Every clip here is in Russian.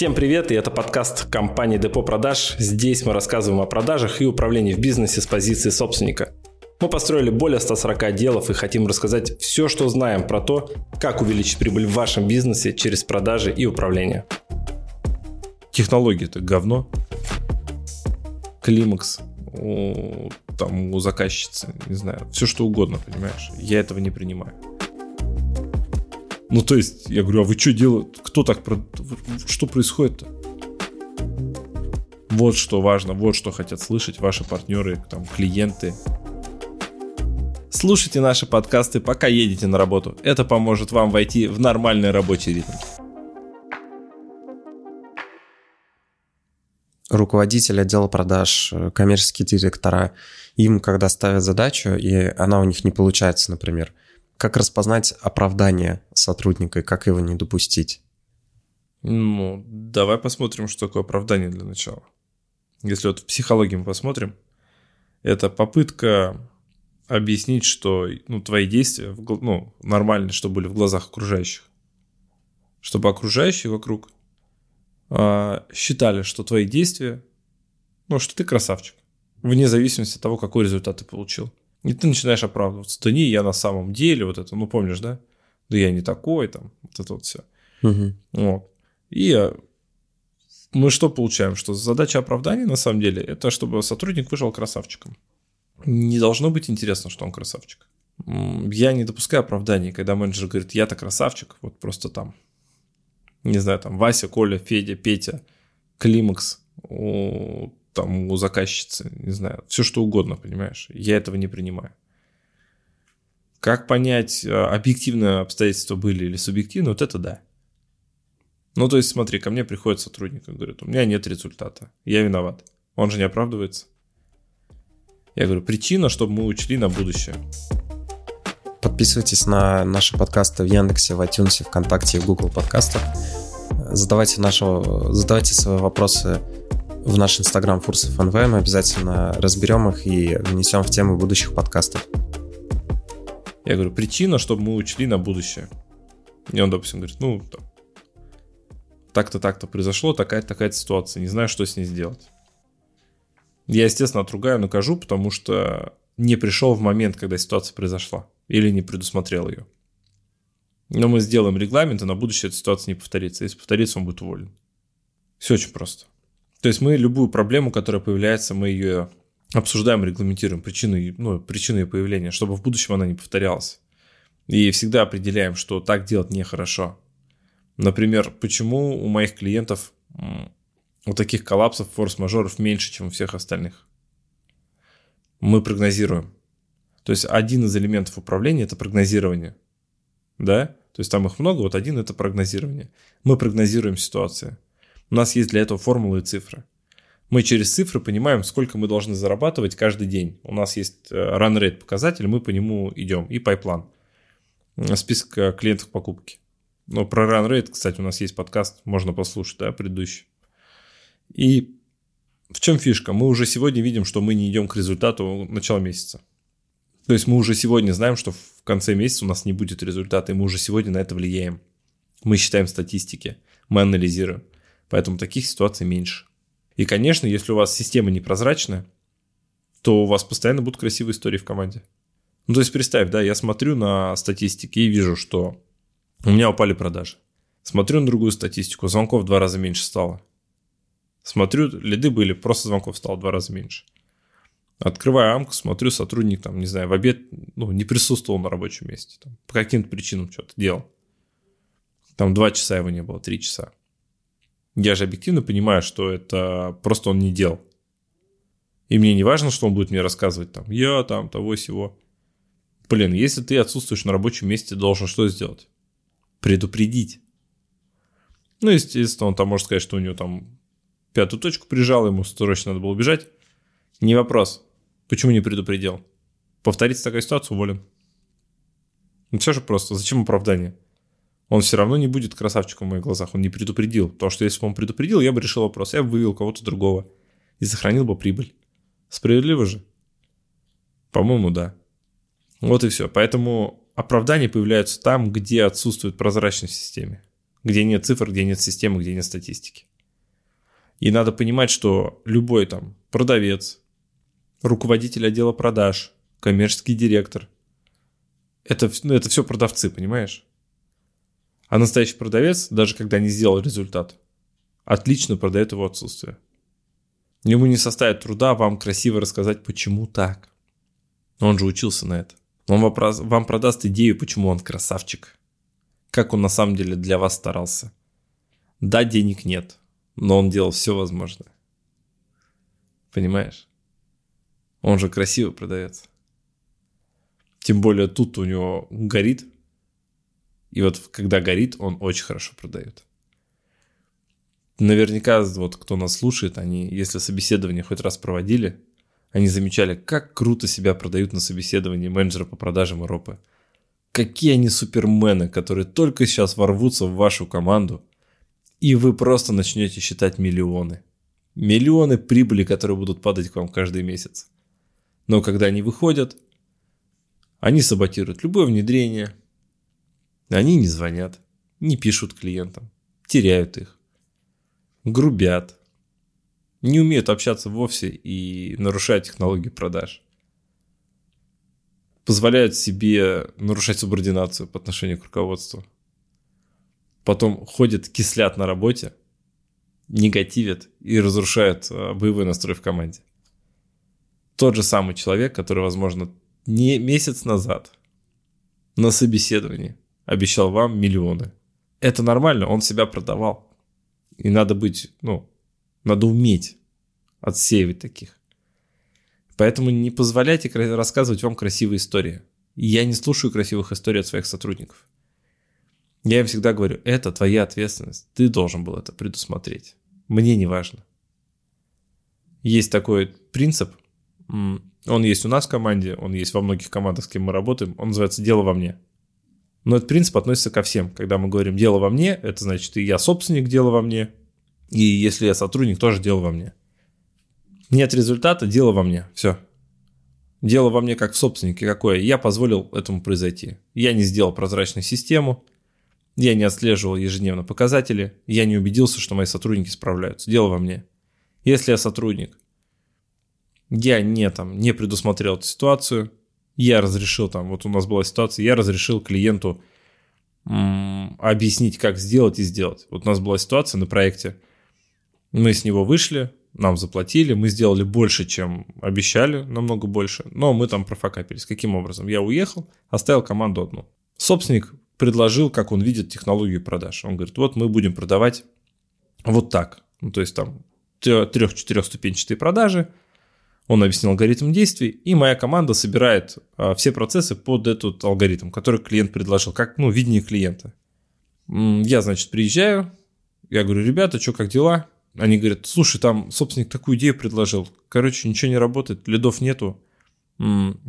Всем привет, и это подкаст компании Депо Продаж. Здесь мы рассказываем о продажах и управлении в бизнесе с позиции собственника. Мы построили более 140 делов и хотим рассказать все, что знаем про то, как увеличить прибыль в вашем бизнесе через продажи и управление. Технологии это говно. Климакс у, там у заказчицы, не знаю, все что угодно, понимаешь. Я этого не принимаю. Ну, то есть, я говорю, а вы что делаете? Кто так... Что происходит-то? Вот что важно, вот что хотят слышать ваши партнеры, там, клиенты. Слушайте наши подкасты, пока едете на работу. Это поможет вам войти в нормальный рабочий ритм. руководитель отдела продаж, э, коммерческие директора, им, когда ставят задачу, и она у них не получается, например, как распознать оправдание сотрудника и как его не допустить? Ну, давай посмотрим, что такое оправдание для начала. Если вот в психологии мы посмотрим, это попытка объяснить, что ну, твои действия ну, нормальные, что были в глазах окружающих. Чтобы окружающие вокруг э, считали, что твои действия, ну, что ты красавчик. Вне зависимости от того, какой результат ты получил. И ты начинаешь оправдываться. Да не, я на самом деле вот это, ну помнишь, да? Да я не такой, там, вот это вот все. Угу. Вот. И э, мы что получаем? Что задача оправдания на самом деле это чтобы сотрудник вышел красавчиком. Не должно быть интересно, что он красавчик. Я не допускаю оправданий, когда менеджер говорит, я-то красавчик, вот просто там, не знаю, там Вася, Коля, Федя, Петя, Климакс, там у заказчицы, не знаю, все что угодно, понимаешь? Я этого не принимаю. Как понять, э, объективные обстоятельства были или субъективные, вот это да. Ну, то есть, смотри, ко мне приходит сотрудник и говорит, у меня нет результата, я виноват. Он же не оправдывается. Я говорю, причина, чтобы мы учли на будущее. Подписывайтесь на наши подкасты в Яндексе, в iTunes, ВКонтакте и в Google подкастах. Задавайте, наши, задавайте свои вопросы в наш инстаграм Фурсов НВ. Мы обязательно разберем их и внесем в тему будущих подкастов. Я говорю, причина, чтобы мы учли на будущее. И он, допустим, говорит, ну, так-то, так-то произошло, такая-то, такая ситуация, не знаю, что с ней сделать. Я, естественно, отругаю, накажу, потому что не пришел в момент, когда ситуация произошла, или не предусмотрел ее. Но мы сделаем регламент, и на будущее эта ситуация не повторится. Если повторится, он будет уволен. Все очень просто. То есть мы любую проблему, которая появляется, мы ее обсуждаем, регламентируем причины, ну, причины ее появления, чтобы в будущем она не повторялась. И всегда определяем, что так делать нехорошо. Например, почему у моих клиентов вот таких коллапсов, форс-мажоров меньше, чем у всех остальных? Мы прогнозируем. То есть один из элементов управления – это прогнозирование. Да? То есть там их много, вот один – это прогнозирование. Мы прогнозируем ситуацию. У нас есть для этого формулы и цифры. Мы через цифры понимаем, сколько мы должны зарабатывать каждый день. У нас есть э, run rate показатель, мы по нему идем. И пайплан. Список э, клиентов покупки. Но про run rate, кстати, у нас есть подкаст, можно послушать, да, предыдущий. И в чем фишка? Мы уже сегодня видим, что мы не идем к результату начала месяца. То есть мы уже сегодня знаем, что в конце месяца у нас не будет результата, и мы уже сегодня на это влияем. Мы считаем статистики, мы анализируем. Поэтому таких ситуаций меньше. И, конечно, если у вас система непрозрачная, то у вас постоянно будут красивые истории в команде. Ну, то есть представь, да, я смотрю на статистики и вижу, что у меня упали продажи. Смотрю на другую статистику, звонков в два раза меньше стало. Смотрю, лиды были, просто звонков стало в два раза меньше. Открываю амку, смотрю, сотрудник там, не знаю, в обед ну, не присутствовал на рабочем месте. Там, по каким-то причинам что-то делал. Там два часа его не было, три часа. Я же объективно понимаю, что это просто он не делал. И мне не важно, что он будет мне рассказывать там, я там, того всего. Блин, если ты отсутствуешь на рабочем месте, должен что сделать? Предупредить. Ну, естественно, он там может сказать, что у него там пятую точку прижал, ему срочно надо было убежать. Не вопрос. Почему не предупредил? Повторится такая ситуация, уволен. Ну, все же просто. Зачем оправдание? Он все равно не будет красавчиком в моих глазах. Он не предупредил. Потому что если бы он предупредил, я бы решил вопрос. Я бы вывел кого-то другого. И сохранил бы прибыль. Справедливо же? По-моему, да. Вот и все. Поэтому оправдания появляются там, где отсутствует прозрачность в системе. Где нет цифр, где нет системы, где нет статистики. И надо понимать, что любой там продавец, руководитель отдела продаж, коммерческий директор, это, ну, это все продавцы, понимаешь? А настоящий продавец, даже когда не сделал результат, отлично продает его отсутствие. Ему не составит труда вам красиво рассказать, почему так. Он же учился на это. Он вам продаст идею, почему он красавчик. Как он на самом деле для вас старался. Да, денег нет, но он делал все возможное. Понимаешь? Он же красиво продается. Тем более тут у него горит. И вот когда горит, он очень хорошо продает. Наверняка вот кто нас слушает, они, если собеседование хоть раз проводили, они замечали, как круто себя продают на собеседовании менеджера по продажам Европы. Какие они супермены, которые только сейчас ворвутся в вашу команду, и вы просто начнете считать миллионы. Миллионы прибыли, которые будут падать к вам каждый месяц. Но когда они выходят, они саботируют любое внедрение. Они не звонят, не пишут клиентам, теряют их, грубят, не умеют общаться вовсе и нарушают технологии продаж. Позволяют себе нарушать субординацию по отношению к руководству. Потом ходят, кислят на работе, негативят и разрушают а, боевой настрой в команде тот же самый человек, который, возможно, не месяц назад на собеседовании обещал вам миллионы. Это нормально, он себя продавал. И надо быть, ну, надо уметь отсеивать таких. Поэтому не позволяйте рассказывать вам красивые истории. Я не слушаю красивых историй от своих сотрудников. Я им всегда говорю, это твоя ответственность. Ты должен был это предусмотреть. Мне не важно. Есть такой принцип, он есть у нас в команде, он есть во многих командах, с кем мы работаем. Он называется «дело во мне». Но этот принцип относится ко всем. Когда мы говорим «дело во мне», это значит и я собственник, дело во мне, и если я сотрудник, тоже дело во мне. Нет результата, дело во мне. Все. Дело во мне как в собственнике какое. Я позволил этому произойти. Я не сделал прозрачную систему, я не отслеживал ежедневно показатели, я не убедился, что мои сотрудники справляются. Дело во мне. Если я сотрудник, я не там не предусмотрел эту ситуацию, я разрешил там, вот у нас была ситуация, я разрешил клиенту м- объяснить, как сделать и сделать. Вот у нас была ситуация на проекте, мы с него вышли, нам заплатили, мы сделали больше, чем обещали, намного больше, но мы там профокапились. Каким образом? Я уехал, оставил команду одну. Собственник предложил, как он видит технологию продаж. Он говорит, вот мы будем продавать вот так. Ну, то есть там трех-четырехступенчатые продажи – он объяснил алгоритм действий, и моя команда собирает а, все процессы под этот алгоритм, который клиент предложил, как, ну, видение клиента. Я, значит, приезжаю, я говорю, ребята, что, как дела? Они говорят, слушай, там собственник такую идею предложил. Короче, ничего не работает, лидов нету.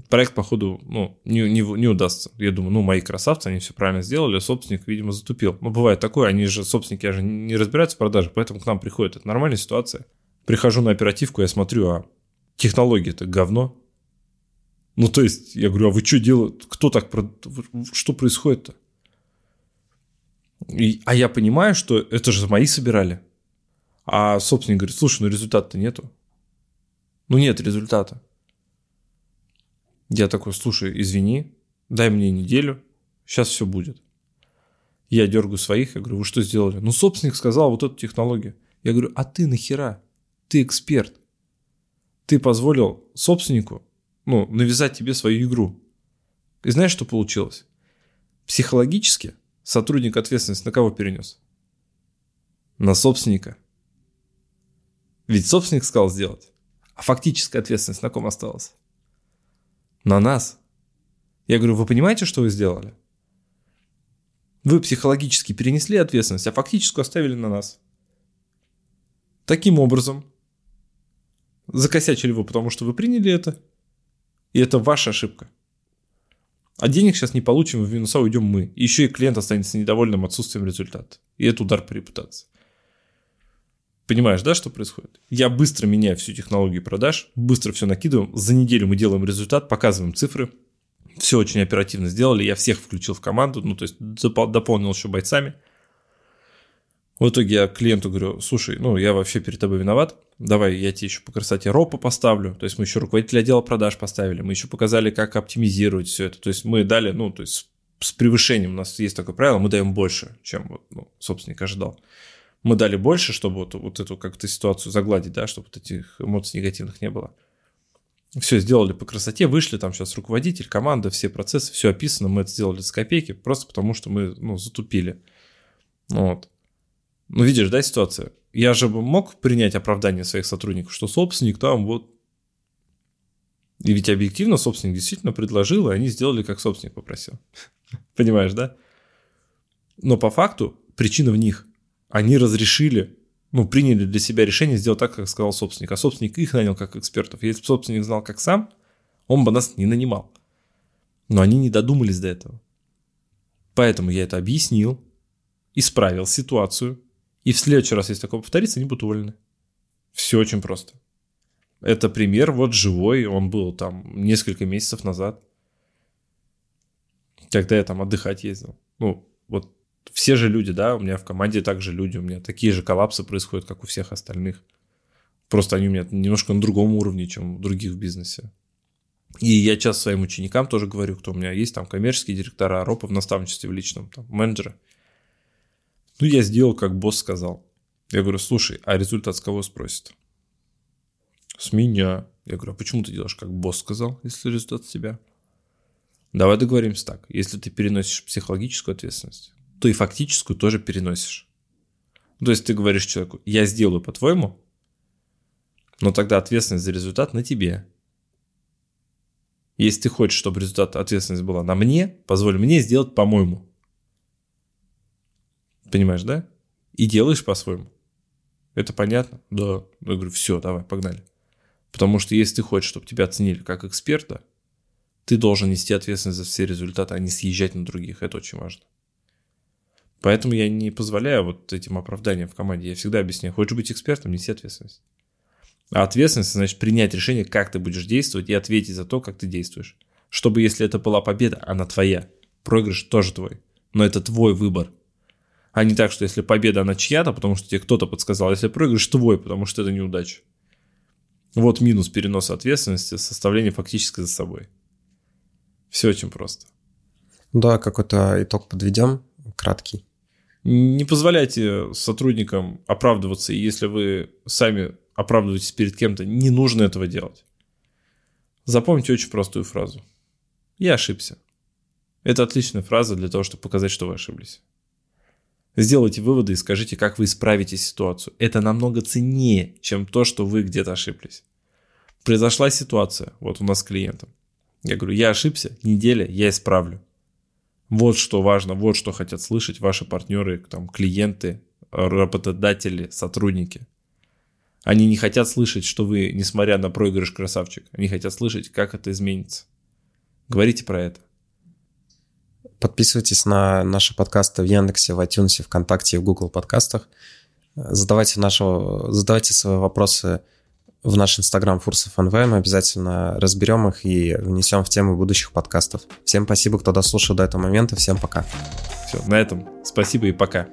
Проект, походу, ну, не, не, не удастся. Я думаю, ну, мои красавцы, они все правильно сделали, собственник, видимо, затупил. Ну, бывает такое, они же, собственники, я же не разбираются в продаже, поэтому к нам приходят. Это нормальная ситуация. Прихожу на оперативку, я смотрю, а технология это говно. Ну, то есть, я говорю, а вы что делаете? Кто так... Что происходит-то? И, а я понимаю, что это же мои собирали. А собственник говорит, слушай, ну результата-то нету. Ну нет результата. Я такой, слушай, извини, дай мне неделю, сейчас все будет. Я дергаю своих, я говорю, вы что сделали? Ну, собственник сказал вот эту технологию. Я говорю, а ты нахера? Ты эксперт ты позволил собственнику ну, навязать тебе свою игру. И знаешь, что получилось? Психологически сотрудник ответственность на кого перенес? На собственника. Ведь собственник сказал сделать. А фактическая ответственность на ком осталась? На нас. Я говорю, вы понимаете, что вы сделали? Вы психологически перенесли ответственность, а фактическую оставили на нас. Таким образом, Закосячили вы, потому что вы приняли это, и это ваша ошибка. А денег сейчас не получим, в минуса уйдем мы. И еще и клиент останется недовольным отсутствием результата. И это удар по репутации. Понимаешь, да, что происходит? Я быстро меняю всю технологию продаж, быстро все накидываем. За неделю мы делаем результат, показываем цифры. Все очень оперативно сделали. Я всех включил в команду, ну, то есть дополнил еще бойцами. В итоге я клиенту говорю, слушай, ну я вообще перед тобой виноват, давай я тебе еще по красоте ропа поставлю, то есть мы еще руководителя отдела продаж поставили, мы еще показали, как оптимизировать все это, то есть мы дали, ну, то есть с превышением, у нас есть такое правило, мы даем больше, чем вот, ну, собственник ожидал. Мы дали больше, чтобы вот, вот эту как-то ситуацию загладить, да, чтобы вот этих эмоций негативных не было. Все сделали по красоте, вышли, там сейчас руководитель, команда, все процессы, все описано, мы это сделали с копейки, просто потому что мы, ну, затупили. Вот. Ну, видишь, да, ситуация? Я же мог принять оправдание своих сотрудников, что собственник там вот... И ведь объективно собственник действительно предложил, и они сделали, как собственник попросил. Понимаешь, да? Но по факту причина в них. Они разрешили, ну, приняли для себя решение сделать так, как сказал собственник. А собственник их нанял как экспертов. Если бы собственник знал, как сам, он бы нас не нанимал. Но они не додумались до этого. Поэтому я это объяснил, исправил ситуацию, и в следующий раз, если такое повторится, они будут уволены. Все очень просто. Это пример вот живой, он был там несколько месяцев назад, когда я там отдыхать ездил. Ну, вот все же люди, да, у меня в команде также люди, у меня такие же коллапсы происходят, как у всех остальных. Просто они у меня немножко на другом уровне, чем у других в бизнесе. И я часто своим ученикам тоже говорю, кто у меня есть, там коммерческие директора, ропы в наставничестве в личном, там, менеджеры – ну, я сделал, как босс сказал. Я говорю, слушай, а результат с кого спросит? С меня. Я говорю, а почему ты делаешь, как босс сказал, если результат с тебя? Давай договоримся так. Если ты переносишь психологическую ответственность, то и фактическую тоже переносишь. То есть ты говоришь человеку, я сделаю по-твоему, но тогда ответственность за результат на тебе. Если ты хочешь, чтобы результат ответственность была на мне, позволь мне сделать по-моему. Понимаешь, да? И делаешь по-своему. Это понятно? Да. Я говорю, все, давай, погнали. Потому что если ты хочешь, чтобы тебя оценили как эксперта, ты должен нести ответственность за все результаты, а не съезжать на других. Это очень важно. Поэтому я не позволяю вот этим оправданиям в команде. Я всегда объясняю, хочешь быть экспертом, неси ответственность. А ответственность значит принять решение, как ты будешь действовать и ответить за то, как ты действуешь. Чтобы, если это была победа, она твоя. Проигрыш тоже твой. Но это твой выбор а не так, что если победа, она чья-то, потому что тебе кто-то подсказал, если проигрыш твой, потому что это неудача. Вот минус переноса ответственности, составление фактически за собой. Все очень просто. Да, какой-то итог подведем, краткий. Не позволяйте сотрудникам оправдываться, и если вы сами оправдываетесь перед кем-то, не нужно этого делать. Запомните очень простую фразу. Я ошибся. Это отличная фраза для того, чтобы показать, что вы ошиблись. Сделайте выводы и скажите, как вы исправите ситуацию. Это намного ценнее, чем то, что вы где-то ошиблись. Произошла ситуация, вот у нас с клиентом. Я говорю, я ошибся, неделя, я исправлю. Вот что важно, вот что хотят слышать ваши партнеры, там, клиенты, работодатели, сотрудники. Они не хотят слышать, что вы, несмотря на проигрыш, красавчик. Они хотят слышать, как это изменится. Говорите про это. Подписывайтесь на наши подкасты в Яндексе, в iTunes, ВКонтакте и в Google подкастах. Задавайте, нашего, задавайте свои вопросы в наш инстаграм Фурсов НВ. Мы обязательно разберем их и внесем в тему будущих подкастов. Всем спасибо, кто дослушал до этого момента. Всем пока. Все, на этом спасибо и пока.